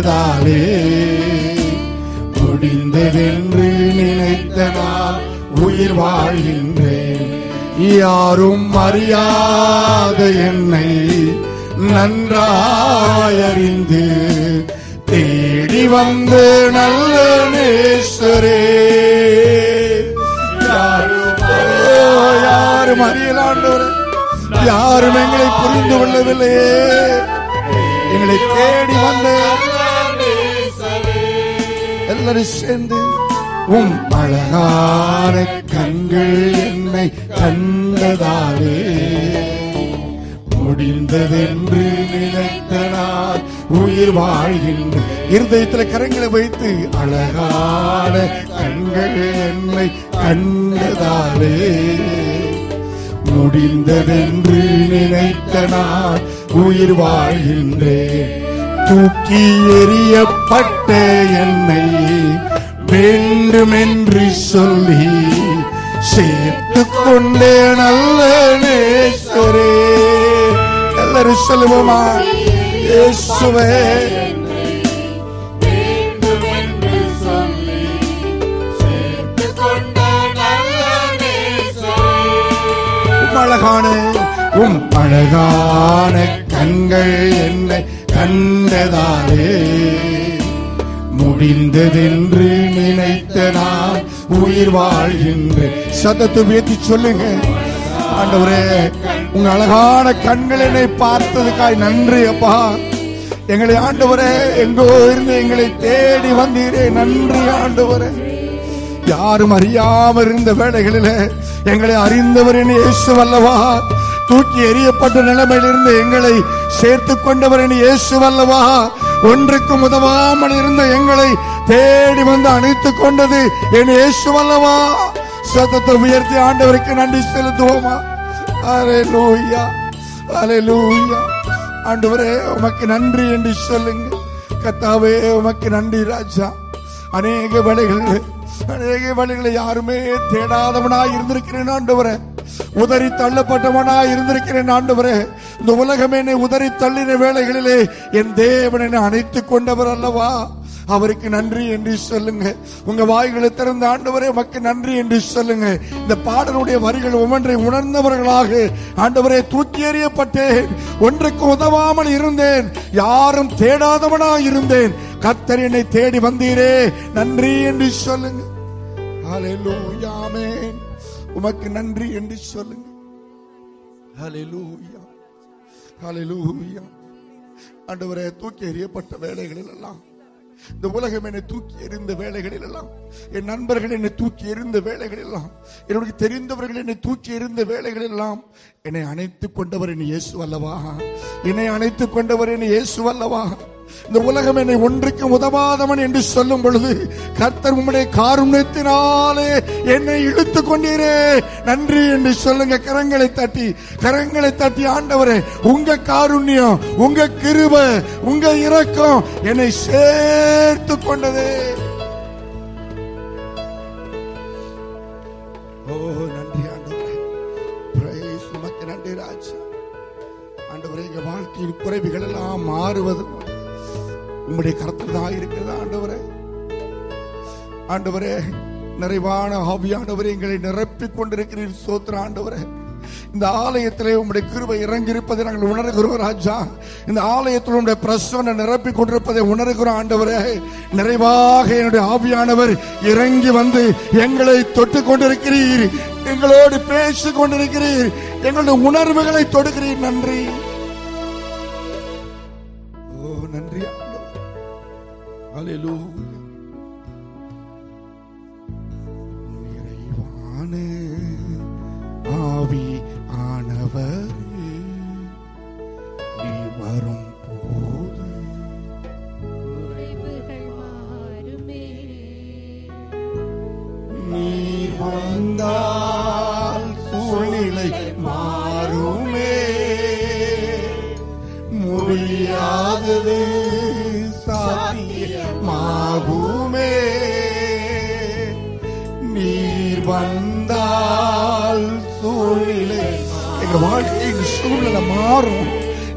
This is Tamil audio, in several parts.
முடிந்ததாலே முடிந்ததென்று நினைத்த நான் உயிர் வாழ்கின்றேன். யாரும் அறியாத என்னை நன்றாயறிந்து தேடி வந்து நல்ல நேஸ்வரே யாரும் அறியலாண்டவர் யாரும் எங்களை புரிந்து கொள்ளவில்லையே. எங்களை தேடி வந்து எல்லாரும் சேர்ந்து உம் அழகான கண்கள் என்னை கண்டதாலே. முடிந்ததென்று நினைத்தனால் உயிர் வாழ்கின்ற இருதயத்தில் கரங்களை வைத்து அழகான கண்கள் என்னை கண்டதாலே. முடிந்ததென்று நினைத்த நான் உயிர் வாழ்கின்றேன். தூக்கி எறியப்பட்ட என்னை வேண்டுமென்று சொல்லி சேர்த்து கொண்டே நல்ல நேஸ்வரே எல்லாரும் சொல்லுவோமா? இயேசுவே. அழகான உம் அழகான கண்கள் என்னை கண்டதாலே முடிந்ததென்று நினைத்த நான் உயிர் வாழ்கின்ற சத்தத்தை உயர்த்தி சொல்லுங்க. ஆண்டவரே உங்க அழகான கண்கள் என்னை பார்த்ததுக்காய் நன்றி அப்பா. எங்களை ஆண்டவரே எங்கோ இருந்து எங்களை தேடி வந்தீரே நன்றி ஆண்டவரே. யாரும் அறியாம இருந்த வேலைகளில எங்களை அறிந்தவர் இயேசு அல்லவா? தூக்கி எறியப்பட்ட நிலைமையிலிருந்து எங்களை சேர்த்து கொண்டவர் என் இயேசு அல்லவா? ஒன்றுக்கும் உதவாமல் இருந்த எங்களை தேடி வந்து அணைத்துக் கொண்டது என் இயேசு அல்லவா? சத்தத்தை உயர்த்தி ஆண்டவருக்கு நன்றி செலுத்துவோமா? அரே லூஹியா ஆண்டவரே உமக்கு நன்றி என்று சொல்லுங்க. கத்தாவே உமக்கு நன்றி ராஜா. அநேக வேலைகள் அநேக வேலைகளை யாருமே தேடாதவனாய் இருந்திருக்கிறேன் ஆண்டவரே. உதறி தள்ளப்பட்டவனா இருந்திருக்கிறேன் ஆண்டவரே. இந்த உலகம் என்னை உதறி தள்ளின வேலைகளிலே என் தேவன் என்னை அணைத்துக் கொண்டவர் அல்லவா? அவருக்கு நன்றி என்று சொல்லுங்க. உங்க வாய்களை திறந்த ஆண்டவரே உமக்கு நன்றி என்று சொல்லுங்க. இந்த பாடலுடைய வரிகள் ஒவ்வொன்றை உணர்ந்தவர்களாக ஆண்டவரே தூக்கி எறியப்பட்டேன். ஒன்றுக்கு உதவாமல் இருந்தேன். யாரும் தேடாதவனா இருந்தேன். கத்தர் என்னை தேடி வந்தீரே. நன்றி என்று சொல்லுங்க. ஹalleluya ஆமென். உமக்கு நன்றி என்று சொல்லுங்க. ஹalleluya ஹalleluya ஆண்டவரே தூக்கி எறியப்பட்ட வேலைகளில் எல்லாம் இந்த உலகம் என்னை தூக்கி எறிந்த வேலைகளில் எல்லாம் என் நண்பர்கள் என்னை தூக்கி எறிந்த வேலைகள் எல்லாம் என்னுடைய தெரிந்தவர்கள் என்னை தூக்கி எறிந்த வேலைகள் எல்லாம் என்னை அணைத்துக் கொண்டவர் என் இயேசு அல்லவா? என்னை அணைத்துக் கொண்டவர் என் இயேசு அல்லவா? இந்த உலகம் என்னை ஒன்றுக்கும் உதவாதவன் என்று சொல்லும் பொழுது கர்த்தர் உம்முடைய காருண்யத்தினாலே என்னை இழுத்துக் கொண்டீரே. நன்றி என்று சொல்லுங்க கரங்களை தட்டி கரங்களை தட்டி ஆண்டவரே உங்க காருண்யம் உங்க கிருப உங்க இரக்கம் என்னை சேர்த்து கொண்டதே. நம்முடைய கருத்தில் தான் இருக்கிறது. ஆண்டவரே ஆண்டவரே நிறைவான ஆவியானவரே எங்களை நிரப்பிக் கொண்டிருக்கிறீர் சோத்திர ஆண்டவரே. இந்த ஆலயத்திலே உங்களுடைய கிருபை இறங்கியிருப்பதை நாங்கள் உணர்கிறோம் ராஜா. இந்த ஆலயத்தில் உம்முடைய பிரசனை நிரப்பி கொண்டிருப்பதை உணர்கிறோம் ஆண்டவரே. நிறைவாக என்னுடைய ஆவியானவர் இறங்கி வந்து எங்களை தொட்டு கொண்டிருக்கிறீர். எங்களோடு பேசிக் கொண்டிருக்கிறீர். எங்களுடைய உணர்வுகளை தொடுக்கிறீர் நன்றி. முடியாதது சாத்தியமாகுமே நீர் வந்தால் சூழ்நிலை எங்க வாழ்க்கையின் சூழ்நிலை மாறும்.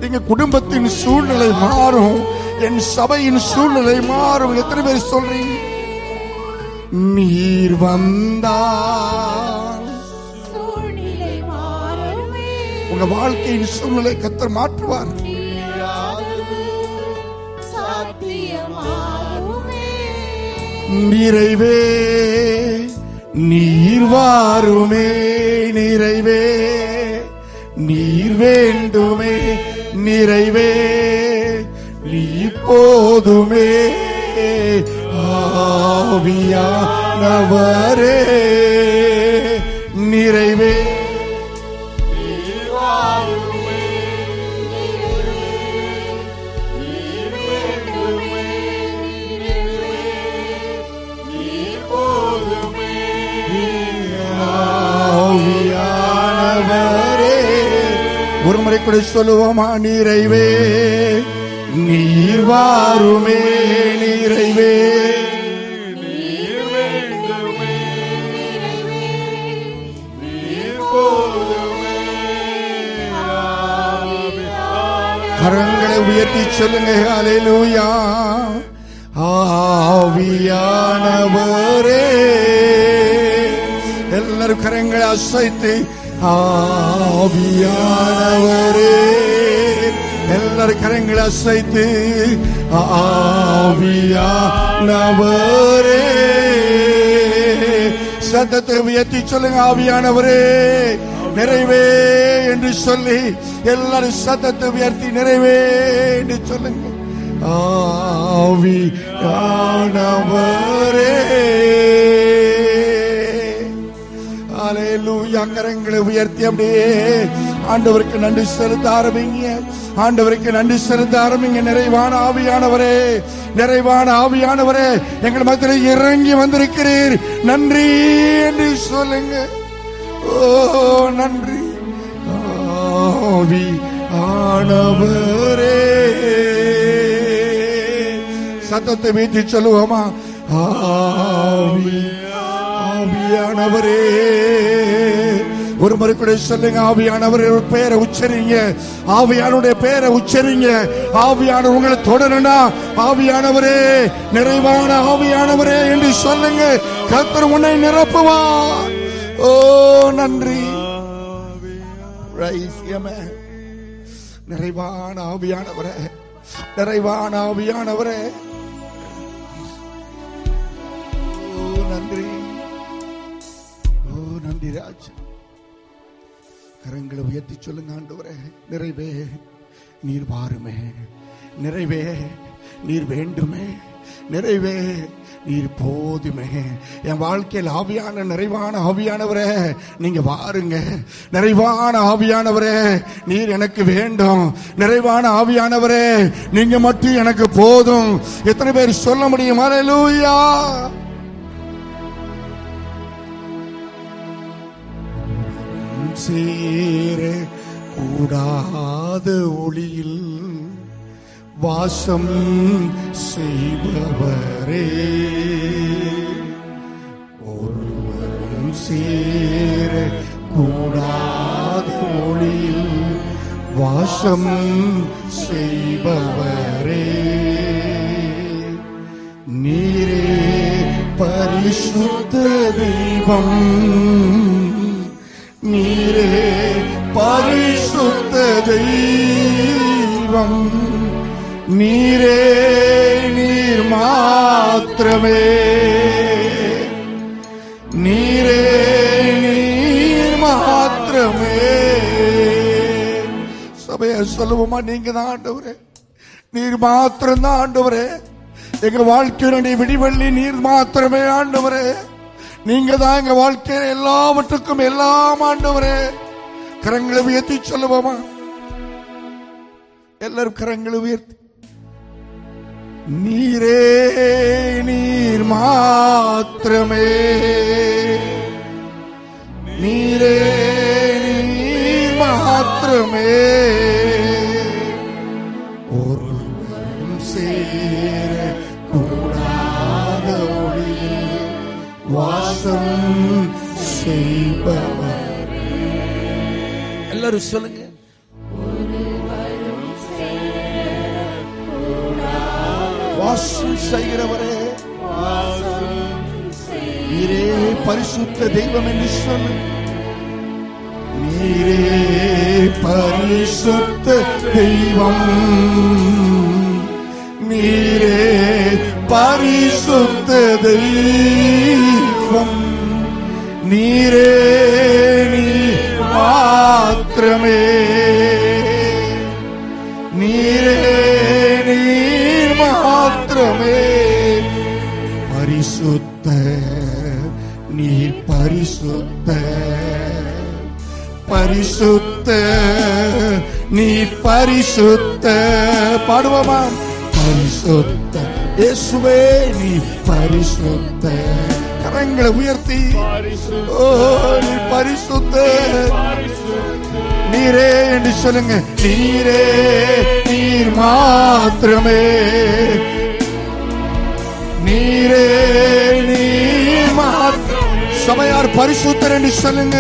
எங்க குடும்பத்தின் சூழ்நிலை மாறும். என் சபையின் சூழ்நிலை மாறும். எத்தனை பேர் சொல்றீங்க? நீர் மாறுமே. உங்க வாழ்க்கையின் சூழ்நிலை கத்தர் மாற்றுவார் நிறைவே. நீர் வாருமே நிறைவே. நீர் வேண்டுமே நிறைவே. நீ போதுமே ஆவியானவரே. நிறை ஒரு முறை கூட சொல்லுவோமா நிறைவே நீர் வாருமே நிறைவே கரங்களை உயர்த்தி சொல்லுங்க அலையிலூயா ஆவியானவரே. எல்லாரும் கரங்களை அசைத்து ஆவியானவரே. எல்லாரும் கரங்களை அசைத்து ஆவியானவரே. சத்தத்தை உயர்த்தி சொல்லுங்க ஆவியானவரே. நிறைவே என்று சொல்லி எல்லாரும் சத்தத்தை உயர்த்தி நிறைவே என்று சொல்லுங்க. ஆவியானவரே. கரங்களை உயர்த்தி அப்படியே. ஆண்டவருக்கு நன்றி செலுத்த ஆரம்பிங்க. ஆண்டவருக்கு நன்றி செலுத்த ஆரம்பிங்க. நிறைவான ஆவியானவரே. நிறைவான ஆவியானவரே. எங்கள் மத்தியில் இறங்கி வந்திருக்கிறீர். நன்றி என்று சொல்லுங்க. ஓ நன்றி. ஆவி ஆனவரே சத்தத்தை வீட்டி சொல்லுவோமா? ஆவி. ஆவியானவரே. ஒரு முறை கூட சொல்லுங்க ஆவியானவரே பெயரை உச்சரிங்க. ஆவியானுடைய பெயரை உச்சரிங்க. ஆவியானவர் உங்களை தொடரனா ஆவியானவரே நிறைவான ஆவியானவரே என்று சொல்லுங்க. கத்தர் உன்னை நிரப்புவா ஓ நன்றி. நிறைவான ஆவியானவரே நிறைவான ஆவியானவரே. ஓ நன்றி. ராஜ் கரங்களை உயர்த்தி சொல்லுங்க ஆண்டவரே. நிறைவே நீர் வாருமே. நிறைவே நீர் வேண்டுமே. நிறைவே நீர் போதுமே. என் வாழ்க்கையில் ஆவியான நிறைவான ஆவியானவரே நீங்க வாருங்க. நிறைவான ஆவியானவரே நீர் எனக்கு வேண்டும். நிறைவான ஆவியானவரே நீங்க மட்டும் எனக்கு போதும். எத்தனை பேர் சொல்ல முடியும்? லூயா சேர கூடாத ஒளியில் வாசம் செய்பவரே. ஒருவரும் சேர கூடாத ஒளியில் வாசம் செய்பவரே. நீரே பரிசுத்த தெய்வம் நீரே பரிசுத்த தெய்வம். நீரே நீர் மாத்திரமே. நீரே நீர் மாத்திரமே. சபைய சொல்லுவோமா நீங்க தான் ஆண்டவரே. நீர் மாத்திரம் தான் ஆண்டவரே. எங்க வாழ்க்கையினுடைய விடிவள்ளி நீர் மாத்திரமே ஆண்டவரே. நீங்க தான் எங்க வாழ்க்கையில எல்லாவற்றுக்கும் எல்லாம் ஆண்டவரே. கரங்களை உயர்த்தி சொல்லுவோமா? எல்லாரும் கரங்களை உயர்த்தி. நீரே நீர் மாத்திரமே. நீரே நீர் மாத்திரமே. எல்லாரும் சொல்லுங்க. வாசம் செய்கிறவரே நீரே பரிசுத்த தெய்வம் என்று சொல்லு. நீரே பரிசுத்த தெய்வம். நீரே பரிசுத்த தெய்வம். நீரே மாத்திரமே. நீரே நீர் மாத்திரமே. பரிசுத்த நீர் பரிசுத்த. பரிசுத்த நீ பரிசுத்த. பாடுவோமா? பரிசுத்த. இயேசுவே நீ பரிசுத்த. கரங்களை உயர்த்தி. ஓ நீ பரிசுத்த. நீரே என்று சொல்லுங்க. நீரே நீர் மாத்திரமே. நீரே நீர் சமையார் பரிசுத்தர் என்று சொல்லுங்க.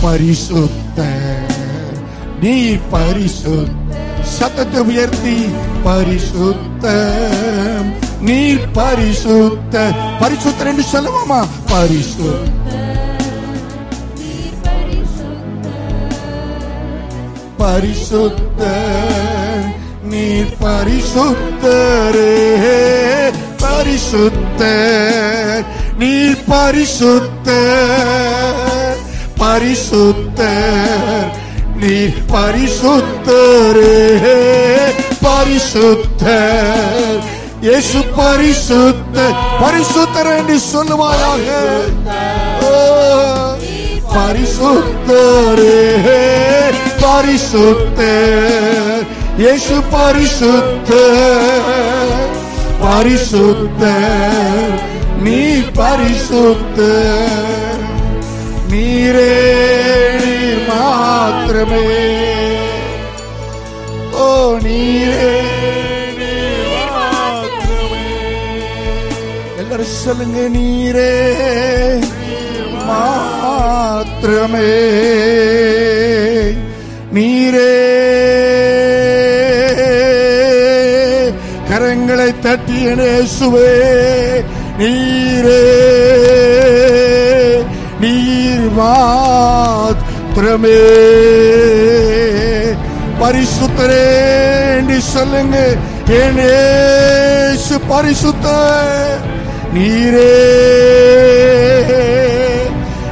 பரிசுத்த நீர் பரிசுத்த சத்தத்தை உயர்த்தி பரிசுத்த நீர் பரிசுத்த பரிசுத்தர் என்று சொல்லுவோமா? பரிசுத்த பரிசுத்த நீர் பரிசுத்தரே. பரிசுத்த நீர் பரிசுத்த பரிசுத்த நீர் பரிசுத்தரே. பரிசுத்த இயேசு பரிசுத்த பரிசுத்தர் என்று சொல்லுவாயாக. பரிசுத்தரே. பரிசுத்தர் இயேசு பரிசுத்தர். பரிசுத்தர் நீ பரிசுத்தர். நீரே மாத்திரமே. ஓ நீரே எல்லாரும் சொல்லுங்க நீரே மாத்திரமே. நீரே. கரங்களை தட்டிய நேசுவே நீரே. நீர் மாத்திரமே பரிசுத்தரே என்று சொல்லுங்க ஏனேசு பரிசுத்த. நீரே.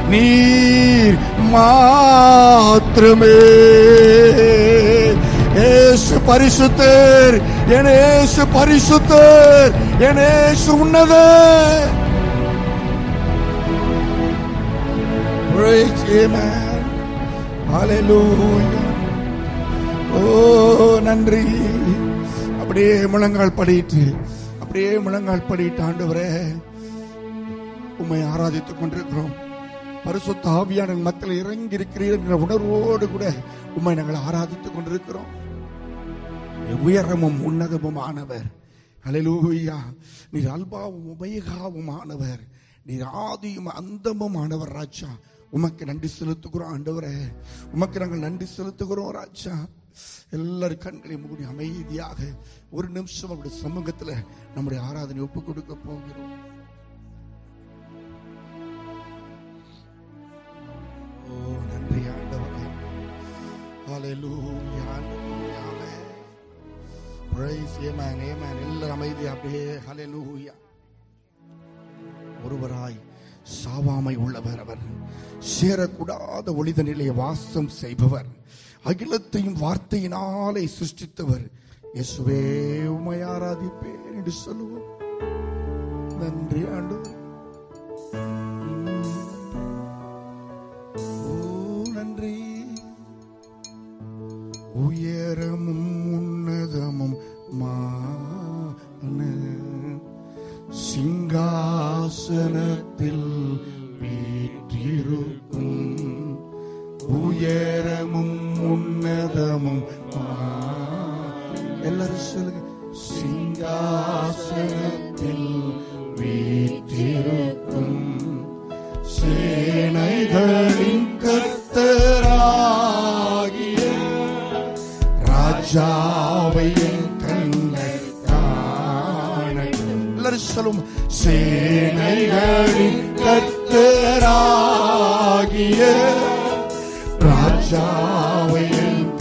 நீர் மா மாத்திரமே. ஏசு பரிசுத்தர் என் ஏசு பரிசுத்தர் என் ஏசு உன்னதர். ஓ நன்றி. அப்படியே முழங்கால் படிட்டு அப்படியே முழங்கால் படிட்டு ஆண்டு வர உண்மை ஆராதித்துக் கொண்டிருக்கிறோம். பரிசுத்த ஆவியான மத்தியில் இறங்கி இருக்கிறீர் என்ற உணர்வோடு கூட உம்மை நாங்கள் ஆராதித்துக் கொண்டிருக்கிறோம். உயரமும் உன்னதமும் ஆனவர் ஹalleluya நீர் அல்பாவும் உபயகாவும் ஆனவர் நீர் ஆதியும் அந்தமும் ஆனவர் ராஜா. உமக்கு நன்றி செலுத்துகிறோம் ஆண்டவரே. உமக்கு நாங்கள் நன்றி செலுத்துகிறோம் ராஜா. எல்லாரும் கண்களையும் மூடி அமைதியாக ஒரு நிமிஷம் அவருடைய சமூகத்துல நம்முடைய ஆராதனை ஒப்பு கொடுக்க போகிறோம். ஓ நன்றி ஆண்டவரே. ஹalleluya ஹalleluya ஆமென் praise amen amen. எல்லாரும் அமைதியா அப்படியே ஹalleluya ஒருவராய் சாவாமை உள்ளவர் அவர். சேரக்கூடாத ஒளிதனிலே வாசம் செய்பவர். அகிலத்தையும் வார்த்தையினாலே சிருஷ்டித்தவர். இயேசுவே உமை ஆராதிப்பேன் என்று சொல்லுவோம். நன்றி ஆண்டு சேனைகளின் கத்தராகிய ராஜாவை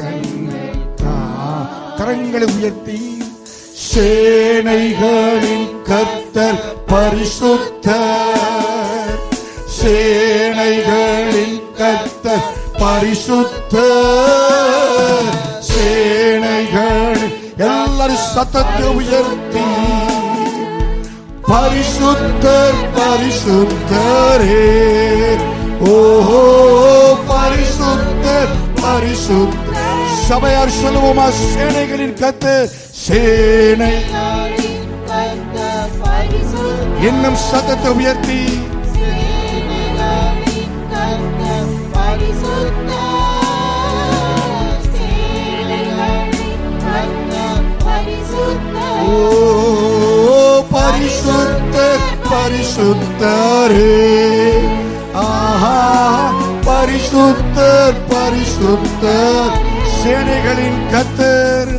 கண்கள் கரங்களை உயர்த்தி சேனைகளின் கத்தர் பரிசுத்த சேனைகளின் கத்தர் பரிசுத்த சேனைகள். எல்லாரும் சத்தத்தை உயர்த்தி பரிசுத்தர் பரிசுத்தரே. ஓஹோ பரிசுத்தர் பரிசுத்தர். சபையார் சொல்லுவோமா? சேனைகளின் கத்து சேனை. இன்னும் சத்தத்தை உயர்த்தி. ஓ பரிசுத்தர் பரிசுத்தரே. ஆஹா பரிசுத்தர் பரிசுத்தர் சேனைகளின் கத்தர்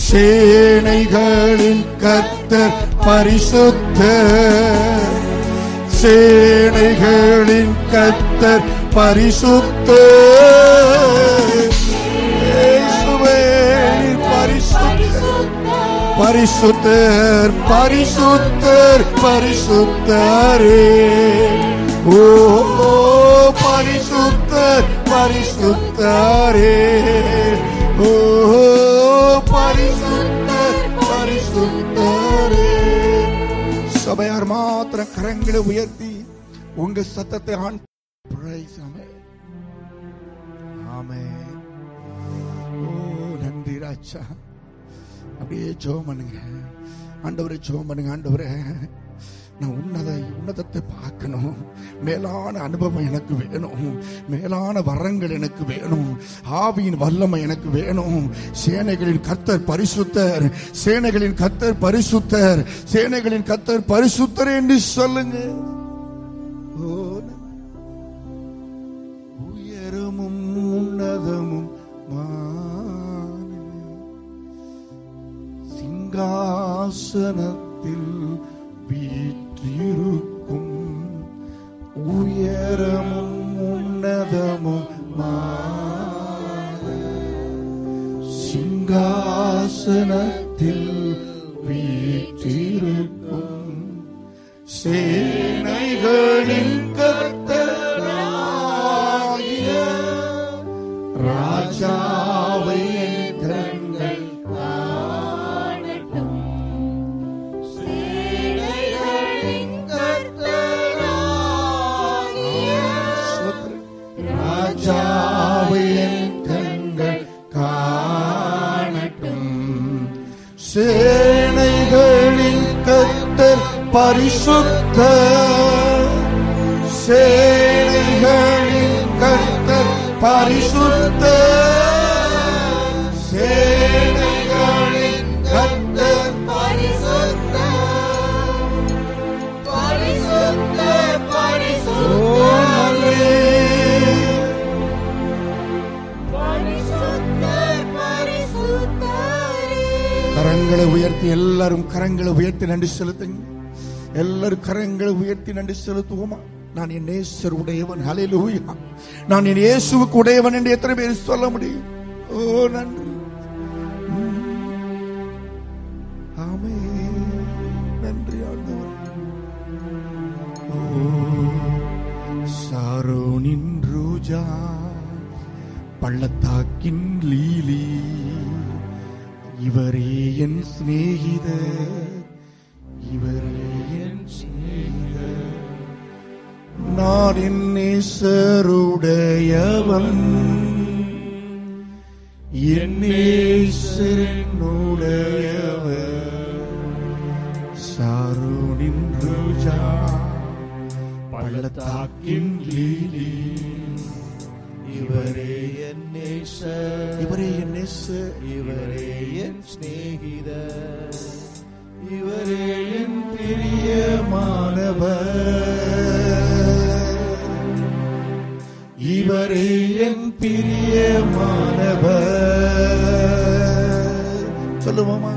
சேனைகளின் கத்தர் பரிசுத்தர் சேனைகளின் கத்தர் பரிசுத்தர் பரிசுத்தர் பரிசுத்தர் பரிசுத்தரே ஓ பரிசுத்தர் பரிசுத்தரே ஓ பரிசுத்தர் பரிசுத்தரே சபையார் மாத்திர கரங்களை உயர்த்தி உங்க சத்தத்தை ஆண் Praise Amen. Amen. ஓ நன்றி ராஜா அப்படியே ஜோம் பண்ணுங்க. ஆண்டவரை ஜோம் பண்ணுங்க ஆண்டவரே. நான் உன்னத உன்னதத்தை பார்க்கணும். மேலான அனுபவம் எனக்கு வேணும். மேலான வரங்கள் எனக்கு வேணும். ஆவியின் வல்லமை எனக்கு வேணும். சேனைகளின் கர்த்தர் பரிசுத்தர். சேனைகளின் கர்த்தர் பரிசுத்தர். சேனைகளின் கர்த்தர் பரிசுத்தர் என்று சொல்லுங்க. சிங்காசனத்தில் வீற்றிருக்கும். உயரமும் உன்னதமும் சிங்காசனத்தில் வீற்றிருக்கும். சேனைகளின் கர்த்தராகிய பரிசுத்தர் சேனைகளின் கர்த்தர். ஓ நன்றி. கரங்களை உயர்த்தி எல்லாரும் கரங்களை உயர்த்தி நன்றி செலுத்துங்க. எல்லாரும் கரங்களை உயர்த்தி நன்றி செலுத்துவோமா? நான் என் நேசர் உடையவன். ஹalleluya நான் என் இயேசுவுக்கு உடையவன் என்று எத்தனை பேர் சொல்ல முடியும்? ஓ நன்றி. ஆமே நன்றி ஆண்டவர். ஓ சாரோனின் ரோஜா பள்ளத்தாக்கின் லீலி இவரே என் சிநேகித இவர் நான் நேசருடையவன். என் நேசருடையவர். சாரோனின் ரோஜா பள்ளத்தாக்கின் லீலி. இவரே என் நேசர் இவரே என் நேசர் இவரே என் சிநேகிதர். இவரே என் இவரே என் பிரியமானவர் சொல்லுவோமா?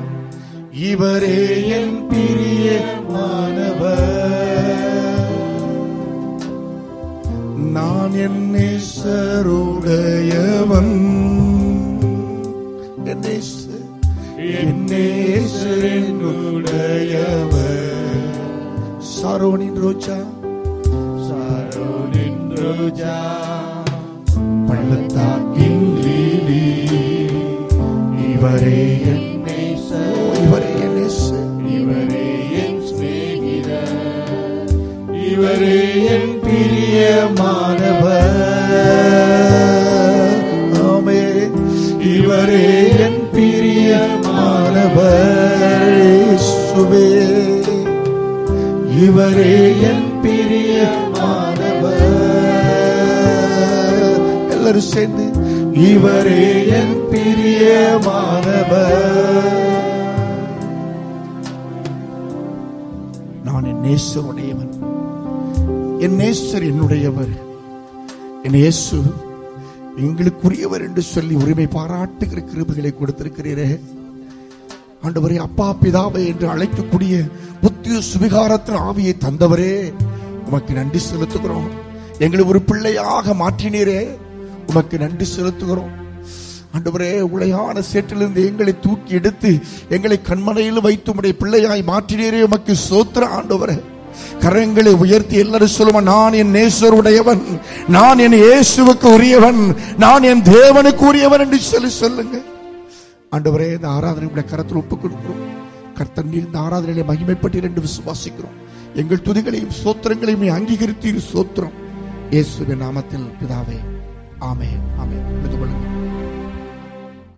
இவரே என் பிரியமானவர் நான் என் நேசருடையவன். என் நேசர் என் சாரோனின் ரோச்சா பள்ளத்தாக்கின் லீலி இவரே என் இவரே என் இவரே என் சிநேகிதர். இவரே என் பிரியமானவர் ஆமே. இவரே என் பிரியமானவர் இயேசுவே இவரே என் பிரியமானவர் எல்லாரும் சேர்ந்து இவரே என் பிரியமானவர் நான் என் நேசருடையவன். என் நேசர் என்னுடையவர். என் இயேசு எங்களுக்குரியவர் என்று சொல்லி உரிமை பாராட்டுகிற கிருபைகளை கொடுத்திருக்கிறீரே. ஆண்டவரே அப்பா பிதாவை என்று அழைக்கக்கூடிய புத்திய சுவிகாரத்தின் ஆவியை தந்தவரே. உமக்கு நன்றி செலுத்துகிறோம். எங்களை ஒரு பிள்ளையாக மாற்றினீரே. உமக்கு நன்றி செலுத்துகிறோம். ஆண்டவரே உளையான சேற்றிலிருந்து எங்களை தூக்கி எடுத்து எங்களை கண்மனையில் வைத்து உடைய பிள்ளையாய் மாற்றினீரே உமக்கு சோத்திர ஆண்டவரே. கரங்களை உயர்த்தி எல்லாரும் சொல்லுவன் நான் என் நேசருடையவன் நான் என் இயேசுவுக்கு உரியவன் நான் என் தேவனுக்கு உரியவன் என்று சொல்லி சொல்லுங்க. ஆண்டவரே இந்த ஆராதனை கரத்தில் ஒப்புக் கொடுக்கிறோம். கர்த்தன் இந்த ஆராதனையை மகிமைப்பட்டீர் என்று விசுவாசிக்கிறோம். எங்கள் துதிகளையும் சோத்திரங்களையும் அங்கீகரித்து அங்கீகரித்தீர் சோத்திரம். இயேசுவின் நாமத்தில் பிதாவே. ஆமே ஆமே